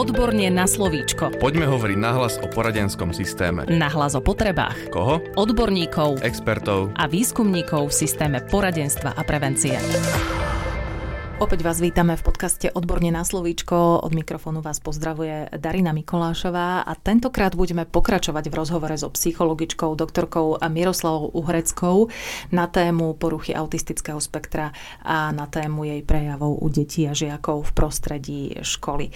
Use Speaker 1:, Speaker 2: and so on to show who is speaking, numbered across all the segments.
Speaker 1: Odborne na slovíčko.
Speaker 2: Poďme hovoriť nahlas o poradenskom systéme.
Speaker 1: Nahlas o potrebách.
Speaker 2: Koho?
Speaker 1: Odborníkov
Speaker 2: Expertov.
Speaker 1: a výskumníkov v systéme poradenstva a prevencie. Opäť vás vítame v podcaste Odborne na slovíčko. Od mikrofónu vás pozdravuje Darina Mikolášová a tentokrát budeme pokračovať v rozhovore so psychologičkou doktorkou Miroslavou Uhreckou na tému poruchy autistického spektra a na tému jej prejavov u detí a žiakov v prostredí školy.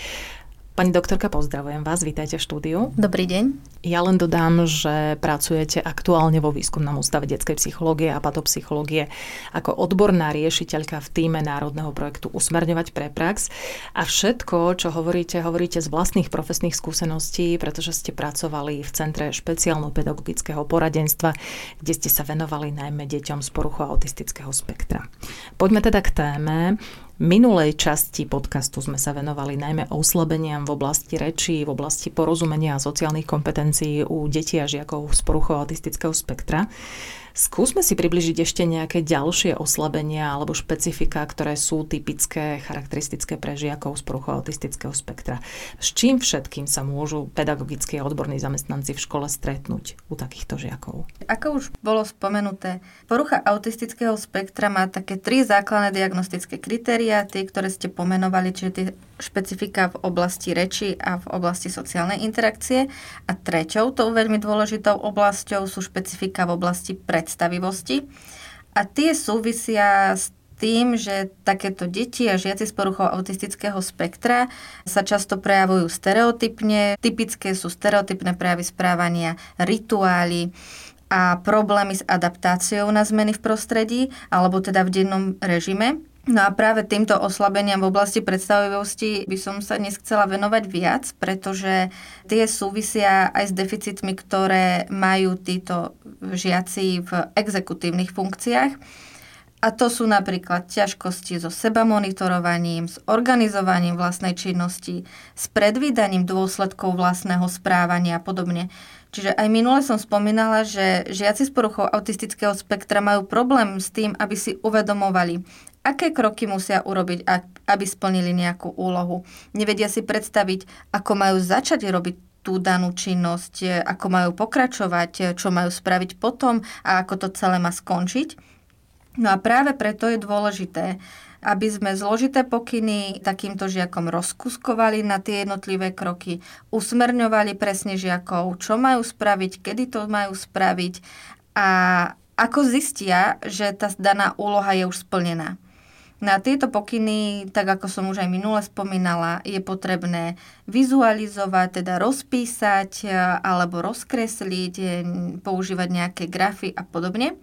Speaker 1: Pani doktorka, pozdravujem vás, vítajte v štúdiu.
Speaker 3: Dobrý deň.
Speaker 1: Ja len dodám, že pracujete aktuálne vo výskumnom ústave detskej psychológie a patopsychológie ako odborná riešiteľka v týme národného projektu Usmerňovať pre prax. A všetko, čo hovoríte, hovoríte z vlastných profesných skúseností, pretože ste pracovali v Centre špeciálno-pedagogického poradenstva, kde ste sa venovali najmä deťom z poruchu autistického spektra. Poďme teda k téme minulej časti podcastu sme sa venovali najmä oslabeniam v oblasti rečí, v oblasti porozumenia a sociálnych kompetencií u detí a žiakov z poruchou autistického spektra. Skúsme si približiť ešte nejaké ďalšie oslabenia alebo špecifika, ktoré sú typické, charakteristické pre žiakov z poruchou autistického spektra. S čím všetkým sa môžu pedagogickí a odborní zamestnanci v škole stretnúť u takýchto žiakov?
Speaker 3: Ako už bolo spomenuté, porucha autistického spektra má také tri základné diagnostické kritéria, tie, ktoré ste pomenovali, čiže tie špecifika v oblasti reči a v oblasti sociálnej interakcie. A treťou, tou veľmi dôležitou oblasťou sú špecifika v oblasti predstavivosti. A tie súvisia s tým, že takéto deti a žiaci s poruchou autistického spektra sa často prejavujú stereotypne. Typické sú stereotypné prejavy správania, rituály, a problémy s adaptáciou na zmeny v prostredí alebo teda v dennom režime. No a práve týmto oslabeniam v oblasti predstavivosti by som sa dnes chcela venovať viac, pretože tie súvisia aj s deficitmi, ktoré majú títo žiaci v exekutívnych funkciách. A to sú napríklad ťažkosti so sebamonitorovaním, s organizovaním vlastnej činnosti, s predvídaním dôsledkov vlastného správania a podobne. Čiže aj minule som spomínala, že žiaci s poruchou autistického spektra majú problém s tým, aby si uvedomovali, aké kroky musia urobiť, aby splnili nejakú úlohu. Nevedia si predstaviť, ako majú začať robiť tú danú činnosť, ako majú pokračovať, čo majú spraviť potom a ako to celé má skončiť. No a práve preto je dôležité, aby sme zložité pokyny takýmto žiakom rozkuskovali na tie jednotlivé kroky, usmerňovali presne žiakov, čo majú spraviť, kedy to majú spraviť a ako zistia, že tá daná úloha je už splnená. Na tieto pokyny, tak ako som už aj minule spomínala, je potrebné vizualizovať, teda rozpísať e, alebo rozkresliť, e, používať nejaké grafy a podobne.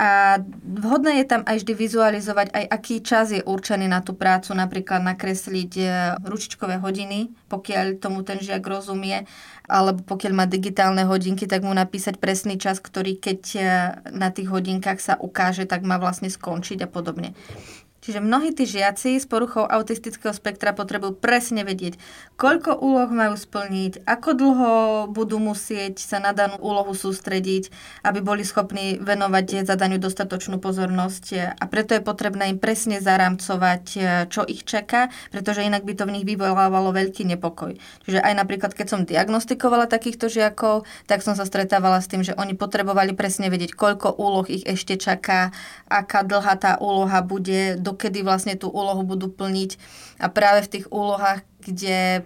Speaker 3: A vhodné je tam aj vždy vizualizovať aj aký čas je určený na tú prácu, napríklad nakresliť e, ručičkové hodiny, pokiaľ tomu ten žiak rozumie, alebo pokiaľ má digitálne hodinky, tak mu napísať presný čas, ktorý keď na tých hodinkách sa ukáže, tak má vlastne skončiť a podobne. Čiže mnohí tí žiaci s poruchou autistického spektra potrebujú presne vedieť, koľko úloh majú splniť, ako dlho budú musieť sa na danú úlohu sústrediť, aby boli schopní venovať zadaniu dostatočnú pozornosť. A preto je potrebné im presne zaramcovať, čo ich čaká, pretože inak by to v nich vyvolávalo veľký nepokoj. Čiže aj napríklad, keď som diagnostikovala takýchto žiakov, tak som sa stretávala s tým, že oni potrebovali presne vedieť, koľko úloh ich ešte čaká, aká dlhá tá úloha bude, dokedy vlastne tú úlohu budú plniť. A práve v tých úlohách, kde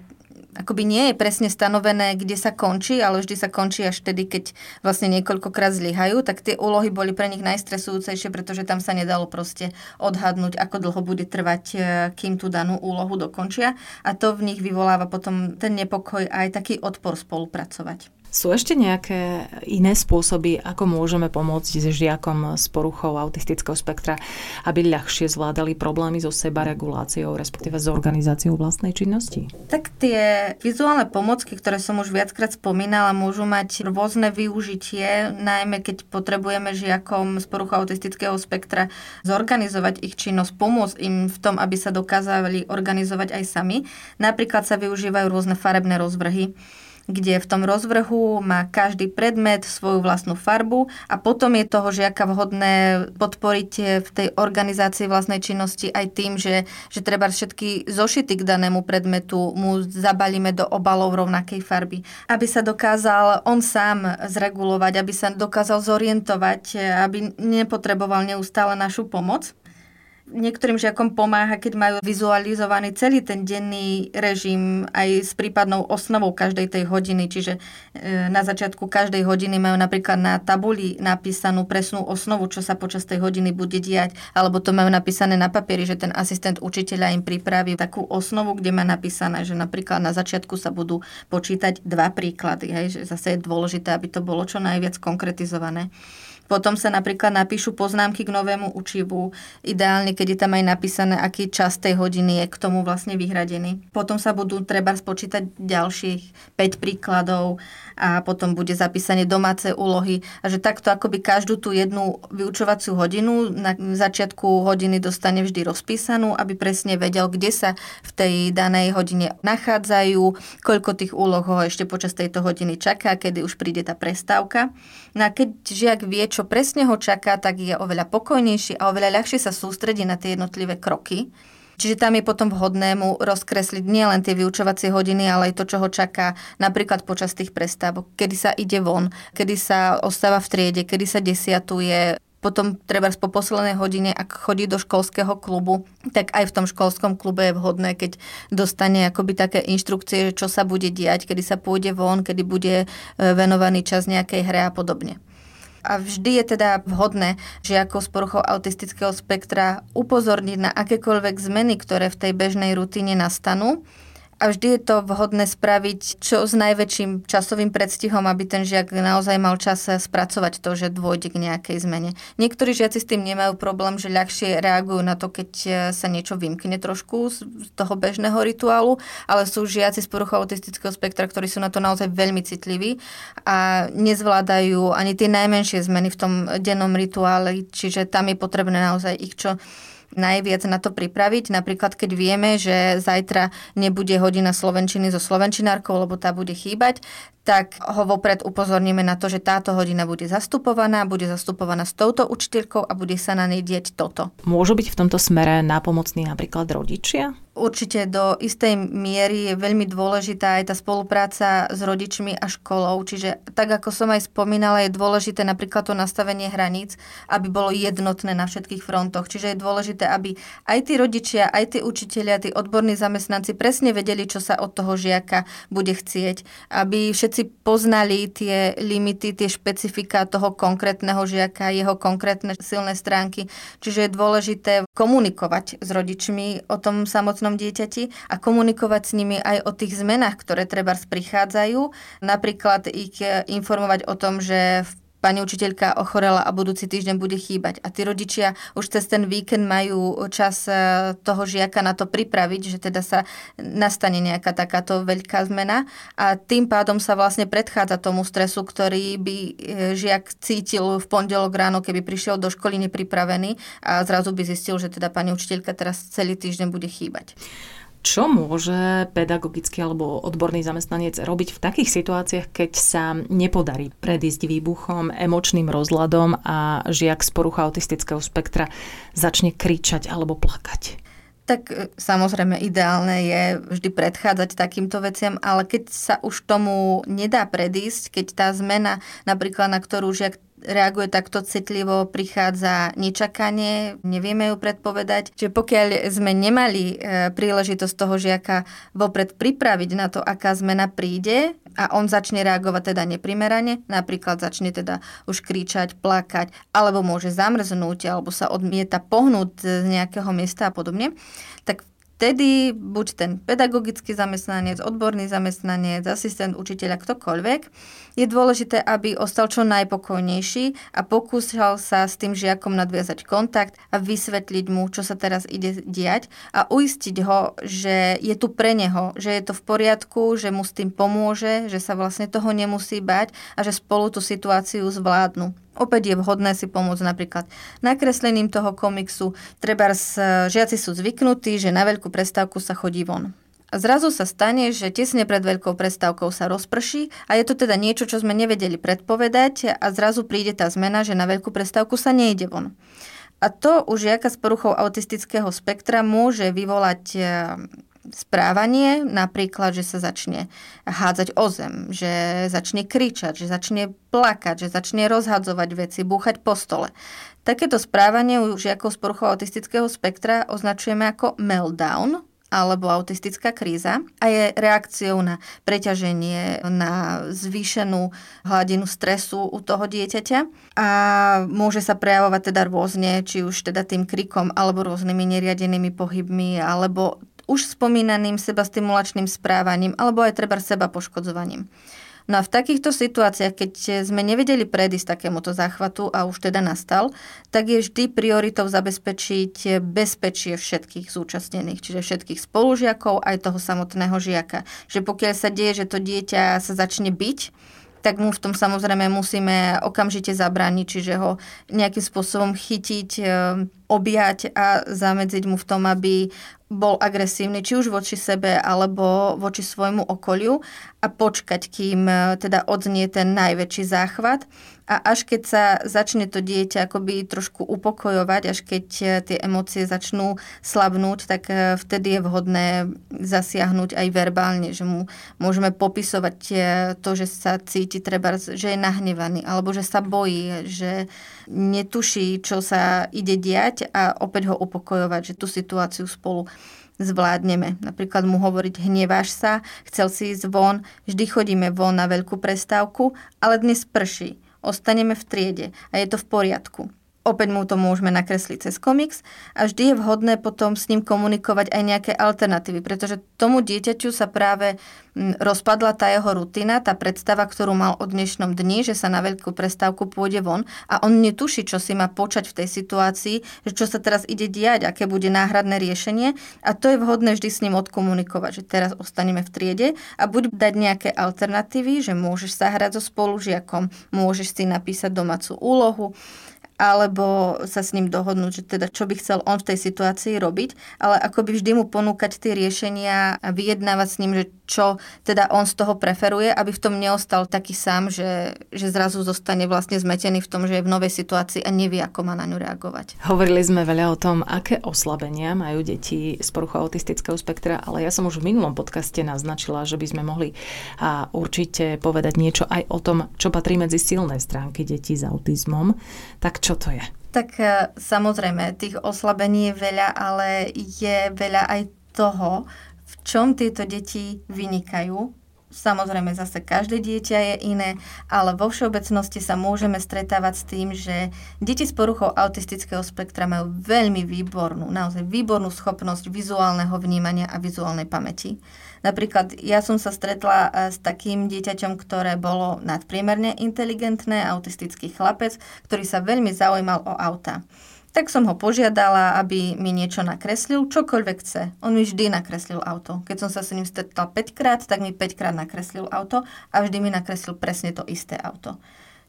Speaker 3: akoby nie je presne stanovené, kde sa končí, ale vždy sa končí až vtedy, keď vlastne niekoľkokrát zlyhajú, tak tie úlohy boli pre nich najstresujúcejšie, pretože tam sa nedalo proste odhadnúť, ako dlho bude trvať, e, kým tú danú úlohu dokončia. A to v nich vyvoláva potom ten nepokoj aj taký odpor spolupracovať.
Speaker 1: Sú ešte nejaké iné spôsoby, ako môžeme pomôcť s žiakom s poruchou autistického spektra, aby ľahšie zvládali problémy so sebareguláciou, respektíve s organizáciou vlastnej činnosti?
Speaker 3: Tak tie vizuálne pomocky, ktoré som už viackrát spomínala, môžu mať rôzne využitie, najmä keď potrebujeme žiakom z poruchou autistického spektra zorganizovať ich činnosť, pomôcť im v tom, aby sa dokázali organizovať aj sami. Napríklad sa využívajú rôzne farebné rozvrhy kde v tom rozvrhu má každý predmet svoju vlastnú farbu a potom je toho žiaka vhodné podporiť v tej organizácii vlastnej činnosti aj tým, že, že treba všetky zošity k danému predmetu mu zabalíme do obalov rovnakej farby, aby sa dokázal on sám zregulovať, aby sa dokázal zorientovať, aby nepotreboval neustále našu pomoc. Niektorým žiakom pomáha, keď majú vizualizovaný celý ten denný režim aj s prípadnou osnovou každej tej hodiny. Čiže e, na začiatku každej hodiny majú napríklad na tabuli napísanú presnú osnovu, čo sa počas tej hodiny bude diať, alebo to majú napísané na papieri, že ten asistent učiteľa im pripraví takú osnovu, kde má napísané, že napríklad na začiatku sa budú počítať dva príklady. Hej, že zase je dôležité, aby to bolo čo najviac konkretizované. Potom sa napríklad napíšu poznámky k novému učivu, ideálne, keď je tam aj napísané, aký čas tej hodiny je k tomu vlastne vyhradený. Potom sa budú treba spočítať ďalších 5 príkladov a potom bude zapísanie domáce úlohy. A že takto akoby každú tú jednu vyučovaciu hodinu na začiatku hodiny dostane vždy rozpísanú, aby presne vedel, kde sa v tej danej hodine nachádzajú, koľko tých úloh ho ešte počas tejto hodiny čaká, kedy už príde tá prestávka. No a keď žiak vie, čo presne ho čaká, tak je oveľa pokojnejší a oveľa ľahšie sa sústredí na tie jednotlivé kroky. Čiže tam je potom vhodné mu rozkresliť nielen tie vyučovacie hodiny, ale aj to, čo ho čaká napríklad počas tých prestávok, kedy sa ide von, kedy sa ostáva v triede, kedy sa desiatuje, potom treba po poslednej hodine, ak chodí do školského klubu, tak aj v tom školskom klube je vhodné, keď dostane akoby také inštrukcie, čo sa bude diať, kedy sa pôjde von, kedy bude e, venovaný čas nejakej hre a podobne a vždy je teda vhodné ako s poruchou autistického spektra upozorniť na akékoľvek zmeny, ktoré v tej bežnej rutine nastanú a vždy je to vhodné spraviť čo s najväčším časovým predstihom, aby ten žiak naozaj mal čas spracovať to, že dôjde k nejakej zmene. Niektorí žiaci s tým nemajú problém, že ľahšie reagujú na to, keď e, sa niečo vymkne trošku z toho bežného rituálu, ale sú žiaci z poruchou autistického spektra, ktorí sú na to naozaj veľmi citliví a nezvládajú ani tie najmenšie zmeny v tom dennom rituále, čiže tam je potrebné naozaj ich čo najviac na to pripraviť. Napríklad, keď vieme, že zajtra nebude hodina slovenčiny so slovenčinárkou, lebo tá bude chýbať, tak ho vopred upozorníme na to, že táto hodina bude zastupovaná, bude zastupovaná s touto učiteľkou a bude sa na nej dieť toto.
Speaker 1: Môžu byť v tomto smere nápomocní napríklad rodičia?
Speaker 3: Určite do istej miery je veľmi dôležitá aj tá spolupráca s rodičmi a školou. Čiže tak, ako som aj spomínala, je dôležité napríklad to nastavenie hraníc, aby bolo jednotné na všetkých frontoch. Čiže je dôležité, aby aj tí rodičia, aj tí učitelia, tí odborní zamestnanci presne vedeli, čo sa od toho žiaka bude chcieť. Aby všetci poznali tie limity, tie špecifika toho konkrétneho žiaka, jeho konkrétne silné stránky. Čiže je dôležité komunikovať s rodičmi o tom samotnom dieťati a komunikovať s nimi aj o tých zmenách, ktoré treba prichádzajú. Napríklad ich informovať o tom, že v pani učiteľka ochorela a budúci týždeň bude chýbať. A tí rodičia už cez ten víkend majú čas e, toho žiaka na to pripraviť, že teda sa nastane nejaká takáto veľká zmena a tým pádom sa vlastne predchádza tomu stresu, ktorý by e, žiak cítil v pondelok ráno, keby prišiel do školy nepripravený a zrazu by zistil, že teda pani učiteľka teraz celý týždeň bude chýbať.
Speaker 1: Čo môže pedagogický alebo odborný zamestnanec robiť v takých situáciách, keď sa nepodarí predísť výbuchom, emočným rozladom a žiak z porucha autistického spektra začne kričať alebo plakať?
Speaker 3: Tak e, samozrejme ideálne je vždy predchádzať takýmto veciam, ale keď sa už tomu nedá predísť, keď tá zmena napríklad, na ktorú žiak reaguje takto citlivo, prichádza nečakanie, nevieme ju predpovedať. Čiže pokiaľ sme nemali e, príležitosť toho žiaka vopred pripraviť na to, aká zmena príde a on začne reagovať teda neprimerane, napríklad začne teda už kričať, plakať, alebo môže zamrznúť, alebo sa odmieta pohnúť z nejakého miesta a podobne, tak vtedy buď ten pedagogický zamestnanec, odborný zamestnanec, asistent učiteľa, ktokoľvek, je dôležité, aby ostal čo najpokojnejší a pokúšal sa s tým žiakom nadviazať kontakt a vysvetliť mu, čo sa teraz ide diať a uistiť ho, že je tu pre neho, že je to v poriadku, že mu s tým pomôže, že sa vlastne toho nemusí bať a že spolu tú situáciu zvládnu. Opäť je vhodné si pomôcť napríklad nakreslením toho komiksu. Treba žiaci sú zvyknutí, že na veľkú prestávku sa chodí von. Zrazu sa stane, že tesne pred veľkou prestávkou sa rozprší a je to teda niečo, čo sme nevedeli predpovedať a zrazu príde tá zmena, že na veľkú prestávku sa nejde von. A to už žiaka s poruchou autistického spektra môže vyvolať e, správanie, napríklad, že sa začne hádzať o zem, že začne kričať, že začne plakať, že začne rozhadzovať veci, búchať po stole. Takéto správanie u žiakov s poruchou autistického spektra označujeme ako meltdown, alebo autistická kríza a je reakciou na preťaženie, na zvýšenú hladinu stresu u toho dieťaťa a môže sa prejavovať teda rôzne, či už teda tým krikom alebo rôznymi neriadenými pohybmi alebo už spomínaným sebastimulačným správaním alebo aj treba seba poškodzovaním. No a v takýchto situáciách, keď sme nevedeli predísť takémuto záchvatu a už teda nastal, tak je vždy prioritou zabezpečiť bezpečie všetkých zúčastnených, čiže všetkých spolužiakov aj toho samotného žiaka. Že pokiaľ sa deje, že to dieťa sa začne byť, tak mu v tom samozrejme musíme okamžite zabrániť, čiže ho nejakým spôsobom chytiť, e, objať a zamedziť mu v tom, aby bol agresívny či už voči sebe alebo voči svojmu okoliu a počkať, kým e, teda odznie ten najväčší záchvat. A až keď sa začne to dieťa akoby trošku upokojovať, až keď e, tie emócie začnú slabnúť, tak e, vtedy je vhodné zasiahnuť aj verbálne, že mu môžeme popisovať to, že sa cíti treba, že je nahnevaný, alebo že sa bojí, že netuší, čo sa ide diať a opäť ho upokojovať, že tú situáciu spolu zvládneme. Napríklad mu hovoriť, hneváš sa, chcel si ísť von, vždy chodíme von na veľkú prestávku, ale dnes prší ostaneme v triede a je to v poriadku. Opäť mu to môžeme nakresliť cez komiks. A vždy je vhodné potom s ním komunikovať aj nejaké alternatívy, pretože tomu dieťaťu sa práve rozpadla tá jeho rutina, tá predstava, ktorú mal o dnešnom dni, že sa na veľkú prestávku pôjde von. A on netuší, čo si má počať v tej situácii, že čo sa teraz ide diať, aké bude náhradné riešenie. A to je vhodné vždy s ním odkomunikovať, že teraz ostaneme v triede a buď dať nejaké alternatívy, že môžeš sa hrať so spolužiakom, môžeš si napísať domácu úlohu, alebo sa s ním dohodnúť, že teda čo by chcel on v tej situácii robiť, ale ako by vždy mu ponúkať tie riešenia a vyjednávať s ním, že čo teda on z toho preferuje, aby v tom neostal taký sám, že, že zrazu zostane vlastne zmetený v tom, že je v novej situácii a nevie, ako má na ňu reagovať.
Speaker 1: Hovorili sme veľa o tom, aké oslabenia majú deti z poruchu autistického spektra, ale ja som už v minulom podcaste naznačila, že by sme mohli a určite povedať niečo aj o tom, čo patrí medzi silné stránky detí s autizmom. Tak čo to je?
Speaker 3: Tak e, samozrejme, tých oslabení je veľa, ale je veľa aj toho, v čom tieto deti vynikajú. Samozrejme, zase každé dieťa je iné, ale vo všeobecnosti sa môžeme stretávať s tým, že deti s poruchou autistického spektra majú veľmi výbornú, naozaj výbornú schopnosť vizuálneho vnímania a vizuálnej pamäti. Napríklad ja som sa stretla e, s takým dieťaťom, ktoré bolo nadpriemerne inteligentné, autistický chlapec, ktorý sa veľmi zaujímal o auta. Tak som ho požiadala, aby mi niečo nakreslil, čokoľvek chce. On mi vždy nakreslil auto. Keď som sa s ním stretla 5 krát, tak mi 5 krát nakreslil auto a vždy mi nakreslil presne to isté auto.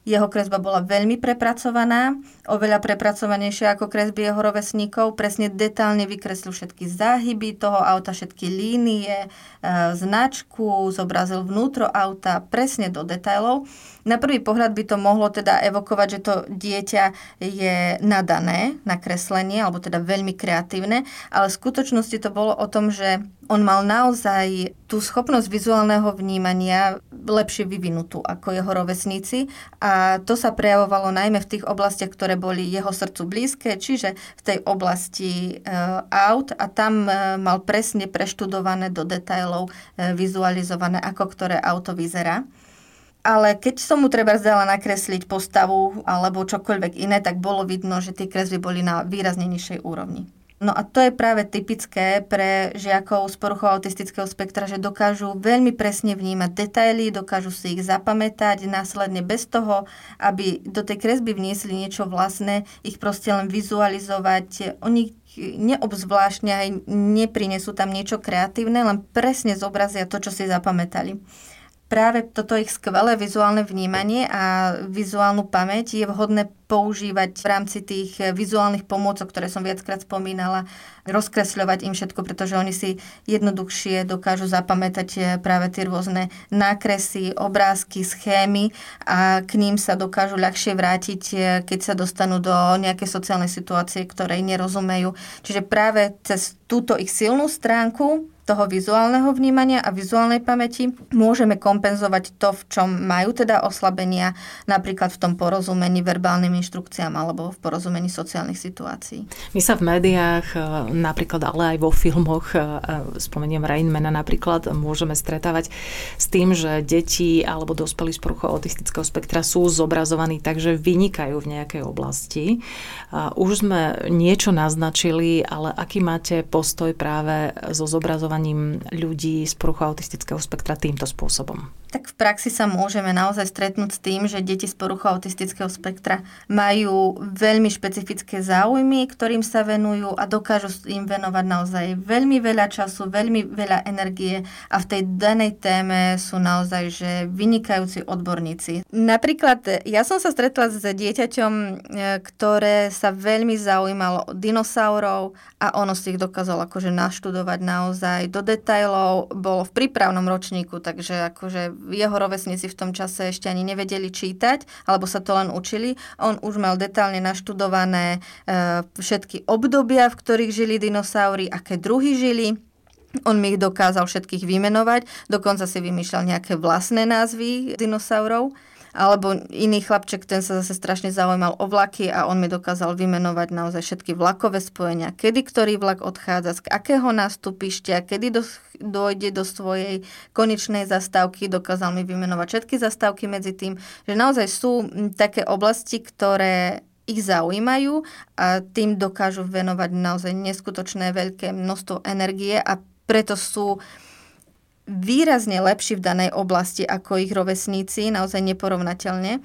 Speaker 3: Jeho kresba bola veľmi prepracovaná, oveľa prepracovanejšia ako kresby jeho rovesníkov. Presne detálne vykreslil všetky záhyby toho auta, všetky línie, e, značku, zobrazil vnútro auta presne do detailov. Na prvý pohľad by to mohlo teda evokovať, že to dieťa je nadané na kreslenie, alebo teda veľmi kreatívne, ale v skutočnosti to bolo o tom, že on mal naozaj tú schopnosť vizuálneho vnímania lepšie vyvinutú ako jeho rovesníci a to sa prejavovalo najmä v tých oblastiach, ktoré boli jeho srdcu blízke, čiže v tej oblasti e, aut a tam e, mal presne preštudované do detailov e, vizualizované, ako ktoré auto vyzerá ale keď som mu treba zdala nakresliť postavu alebo čokoľvek iné, tak bolo vidno, že tie kresby boli na výrazne nižšej úrovni. No a to je práve typické pre žiakov z poruchou autistického spektra, že dokážu veľmi presne vnímať detaily, dokážu si ich zapamätať následne bez toho, aby do tej kresby vniesli niečo vlastné, ich proste len vizualizovať. Oni neobzvláštne aj neprinesú tam niečo kreatívne, len presne zobrazia to, čo si zapamätali. Práve toto ich skvelé vizuálne vnímanie a vizuálnu pamäť je vhodné používať v rámci tých vizuálnych pomôcok, ktoré som viackrát spomínala, rozkresľovať im všetko, pretože oni si jednoduchšie dokážu zapamätať eh, práve tie rôzne nákresy, obrázky, schémy a k ním sa dokážu ľahšie vrátiť, eh, keď sa dostanú do nejakej sociálnej situácie, ktorej nerozumejú. Čiže práve cez túto ich silnú stránku toho vizuálneho vnímania a vizuálnej pamäti môžeme kompenzovať to, v čom majú teda oslabenia, napríklad v tom porozumení verbálnym inštrukciám alebo v porozumení sociálnych situácií.
Speaker 1: My sa v médiách, e, napríklad ale aj vo filmoch, e, e, spomeniem Rainmana napríklad, môžeme stretávať s tým, že deti alebo dospelí z poruchou autistického spektra sú zobrazovaní tak, že vynikajú v nejakej oblasti. Už sme niečo naznačili, ale aký máte postoj práve zo zobrazovaním vzdelávaním ľudí z poruchou autistického spektra týmto spôsobom?
Speaker 3: Tak v praxi sa môžeme naozaj stretnúť s tým, že deti z poruchou autistického spektra majú veľmi špecifické záujmy, ktorým sa venujú a dokážu im venovať naozaj veľmi veľa času, veľmi veľa energie a v tej danej téme sú naozaj že vynikajúci odborníci. Napríklad ja som sa stretla s dieťaťom, e, ktoré sa veľmi zaujímalo o dinosaurov a ono si ich dokázalo akože naštudovať naozaj do detajlov. Bolo v prípravnom ročníku, takže akože jeho rovesníci v tom čase ešte ani nevedeli čítať, alebo sa to len učili. On už mal detálne naštudované e, všetky obdobia, v ktorých žili dinosaury, aké druhy žili. On mi ich dokázal všetkých vymenovať, dokonca si vymýšľal nejaké vlastné názvy dinosaurov. Alebo iný chlapček, ten sa zase strašne zaujímal o vlaky a on mi dokázal vymenovať naozaj všetky vlakové spojenia, kedy ktorý vlak odchádza, z akého nástupišťa, kedy do, dojde do svojej konečnej zastávky, dokázal mi vymenovať všetky zastávky medzi tým, že naozaj sú také oblasti, ktoré ich zaujímajú a tým dokážu venovať naozaj neskutočné veľké množstvo energie a preto sú výrazne lepší v danej oblasti ako ich rovesníci, naozaj neporovnateľne.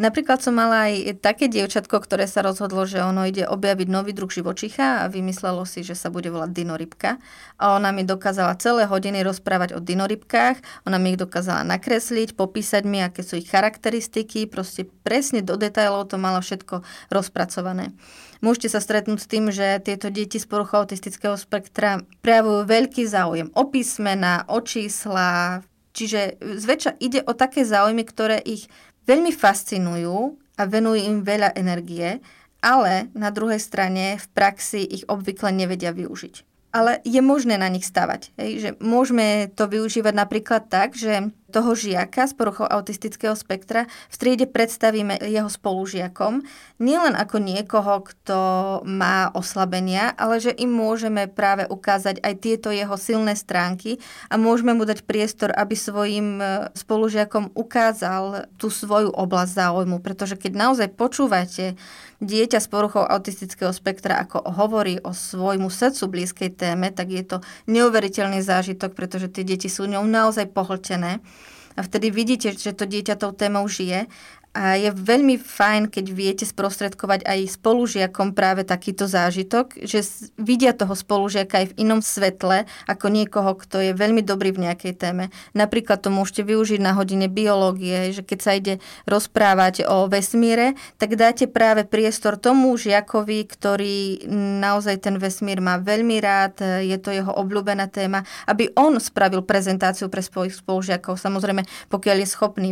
Speaker 3: Napríklad som mala aj také dievčatko, ktoré sa rozhodlo, že ono ide objaviť nový druh živočicha a vymyslelo si, že sa bude volať dinorybka. A ona mi dokázala celé hodiny rozprávať o dinorybkách, ona mi ich dokázala nakresliť, popísať mi, aké sú ich charakteristiky, proste presne do detailov to mala všetko rozpracované. Môžete sa stretnúť s tým, že tieto deti z poruchou autistického spektra prejavujú veľký záujem o písmena, o čísla, Čiže zväčša ide o také záujmy, ktoré ich veľmi fascinujú a venujú im veľa energie, ale na druhej strane v praxi ich obvykle nevedia využiť. Ale je možné na nich stavať. Hej? Že môžeme to využívať napríklad tak, že toho žiaka s poruchou autistického spektra v triede predstavíme jeho spolužiakom nielen ako niekoho, kto má oslabenia, ale že im môžeme práve ukázať aj tieto jeho silné stránky a môžeme mu dať priestor, aby svojim e, spolužiakom ukázal tú svoju oblasť záujmu. Pretože keď naozaj počúvate dieťa s poruchou autistického spektra, ako hovorí o svojmu srdcu blízkej téme, tak je to neuveriteľný zážitok, pretože tie deti sú ňou naozaj pohltené. A vtedy vidíte, že to dieťa tou témou žije a je veľmi fajn, keď viete sprostredkovať aj spolužiakom práve takýto zážitok, že vidia toho spolužiaka aj v inom svetle ako niekoho, kto je veľmi dobrý v nejakej téme. Napríklad to môžete využiť na hodine biológie, že keď sa ide rozprávať o vesmíre, tak dáte práve priestor tomu žiakovi, ktorý naozaj ten vesmír má veľmi rád, je to jeho obľúbená téma, aby on spravil prezentáciu pre svojich spolužiakov. Samozrejme, pokiaľ je schopný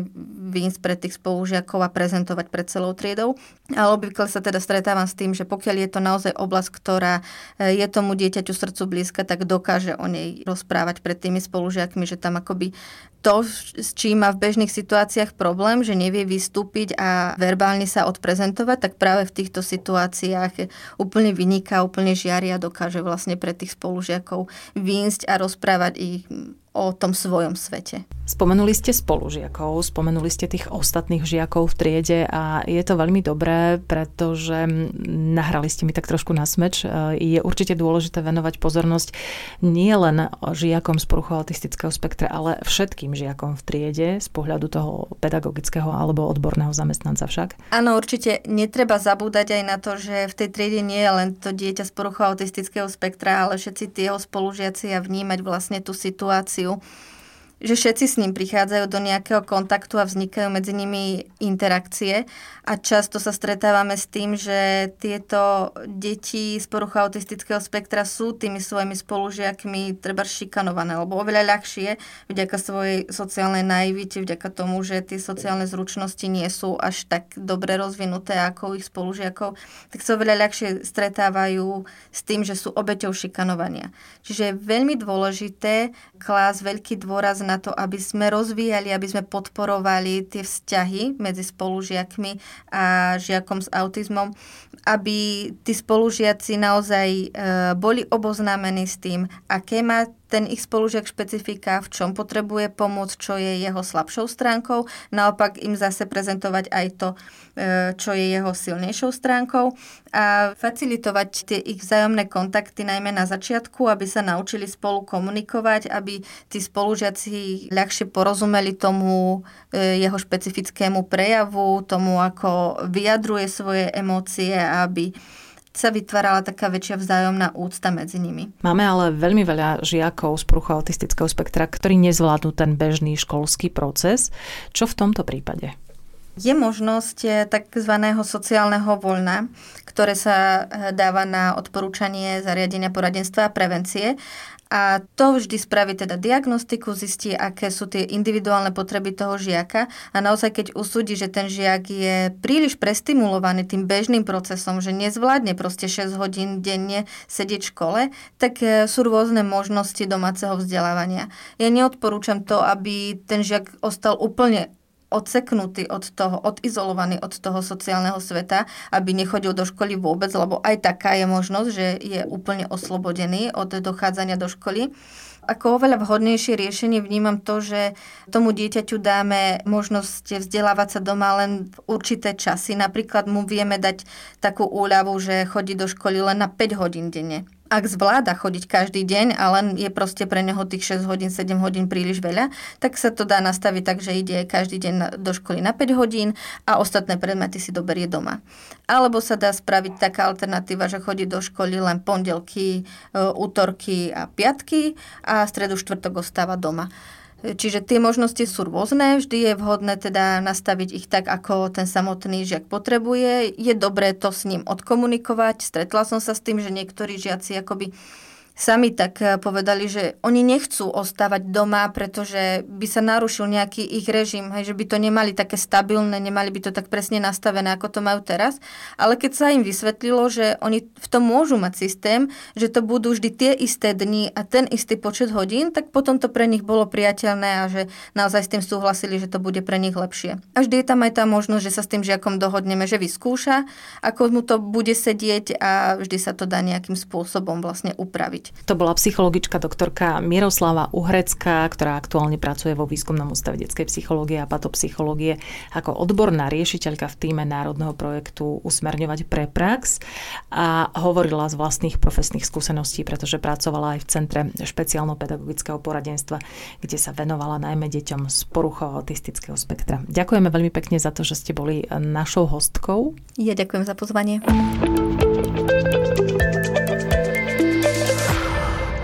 Speaker 3: výjsť pre tých spolužiakov žiakov a prezentovať pred celou triedou. Ale obvykle sa teda stretávam s tým, že pokiaľ je to naozaj oblasť, ktorá e, je tomu dieťaťu srdcu blízka, tak dokáže o nej rozprávať pred tými spolužiakmi, že tam akoby to, s čím má v bežných situáciách problém, že nevie vystúpiť a verbálne sa odprezentovať, tak práve v týchto situáciách úplne vyniká, úplne žiaria, dokáže vlastne pre tých spolužiakov výjsť a rozprávať ich o tom svojom svete.
Speaker 1: Spomenuli ste spolužiakov, spomenuli ste tých ostatných žiakov v triede a je to veľmi dobré, pretože nahrali ste mi tak trošku na smeč. Je určite dôležité venovať pozornosť nie len žiakom z poruchou autistického spektra, ale všetkým žiakom v triede z pohľadu toho pedagogického alebo odborného zamestnanca však.
Speaker 3: Áno, určite netreba zabúdať aj na to, že v tej triede nie je len to dieťa z poruchou autistického spektra, ale všetci tie spolužiaci a vnímať vlastne tú situáciu situáciu že všetci s ním prichádzajú do nejakého kontaktu a vznikajú medzi nimi interakcie a často sa stretávame s tým, že tieto deti z porucha autistického spektra sú tými svojimi spolužiakmi treba šikanované, lebo oveľa ľahšie vďaka svojej sociálnej naivite, vďaka tomu, že tie sociálne zručnosti nie sú až tak dobre rozvinuté ako ich spolužiakov, tak sa oveľa ľahšie stretávajú s tým, že sú obeťou šikanovania. Čiže je veľmi dôležité klás veľký dôraz na to, aby sme rozvíjali, aby sme podporovali tie vzťahy medzi spolužiakmi a žiakom s autizmom, aby tí spolužiaci naozaj e, boli oboznámení s tým, aké má ten ich spolužiak špecifika, v čom potrebuje pomoc, čo je jeho slabšou stránkou, naopak im zase prezentovať aj to, e, čo je jeho silnejšou stránkou a facilitovať tie ich vzájomné kontakty najmä na začiatku, aby sa naučili spolu komunikovať, aby tí spolužiaci ľahšie porozumeli tomu e, jeho špecifickému prejavu, tomu, ako vyjadruje svoje emócie aby sa vytvárala taká väčšia vzájomná úcta medzi nimi.
Speaker 1: Máme ale veľmi veľa žiakov z pruchu autistického spektra, ktorí nezvládnu ten bežný školský proces. Čo v tomto prípade?
Speaker 3: Je možnosť eh, tzv. sociálneho voľna, ktoré sa eh, dáva na odporúčanie zariadenia poradenstva a prevencie a to vždy spraví teda diagnostiku, zistí, aké sú tie individuálne potreby toho žiaka a naozaj keď usúdi, že ten žiak je príliš prestimulovaný tým bežným procesom, že nezvládne proste 6 hodín denne sedieť v škole, tak e, sú rôzne možnosti domáceho vzdelávania. Ja neodporúčam to, aby ten žiak ostal úplne odseknutý od toho, odizolovaný od toho sociálneho sveta, aby nechodil do školy vôbec, lebo aj taká je možnosť, že je úplne oslobodený od dochádzania do školy. Ako oveľa vhodnejšie riešenie vnímam to, že tomu dieťaťu dáme možnosť vzdelávať sa doma len v určité časy. Napríklad mu vieme dať takú úľavu, že chodí do školy len na 5 hodín denne ak zvláda chodiť každý deň a len je proste pre neho tých 6 hodín, 7 hodín príliš veľa, tak sa to dá nastaviť tak, že ide každý deň do školy na 5 hodín a ostatné predmety si doberie doma. Alebo sa dá spraviť taká alternatíva, že chodí do školy len pondelky, e, útorky a piatky a stredu štvrtok ostáva doma. Čiže tie možnosti sú rôzne, vždy je vhodné teda nastaviť ich tak, ako ten samotný žiak potrebuje. Je dobré to s ním odkomunikovať. Stretla som sa s tým, že niektorí žiaci akoby sami tak eh, povedali, že oni nechcú ostávať doma, pretože by sa narušil nejaký ich režim, hej, že by to nemali také stabilné, nemali by to tak presne nastavené, ako to majú teraz. Ale keď sa im vysvetlilo, že oni v tom môžu mať systém, že to budú vždy tie isté dni a ten istý počet hodín, tak potom to pre nich bolo priateľné a že naozaj s tým súhlasili, že to bude pre nich lepšie. A vždy je tam aj tá možnosť, že sa s tým žiakom dohodneme, že vyskúša, ako mu to bude sedieť a vždy sa to dá nejakým spôsobom vlastne upraviť.
Speaker 1: To bola psychologička doktorka Miroslava Uhrecká, ktorá aktuálne pracuje vo výskumnom ústave detskej psychológie a patopsychológie ako odborná riešiteľka v týme národného projektu Usmerňovať pre prax a hovorila z vlastných profesných skúseností, pretože pracovala aj v Centre špeciálno-pedagogického poradenstva, kde sa venovala najmä deťom z poruchou autistického spektra. Ďakujeme veľmi pekne za to, že ste boli našou hostkou.
Speaker 3: Ja ďakujem za pozvanie.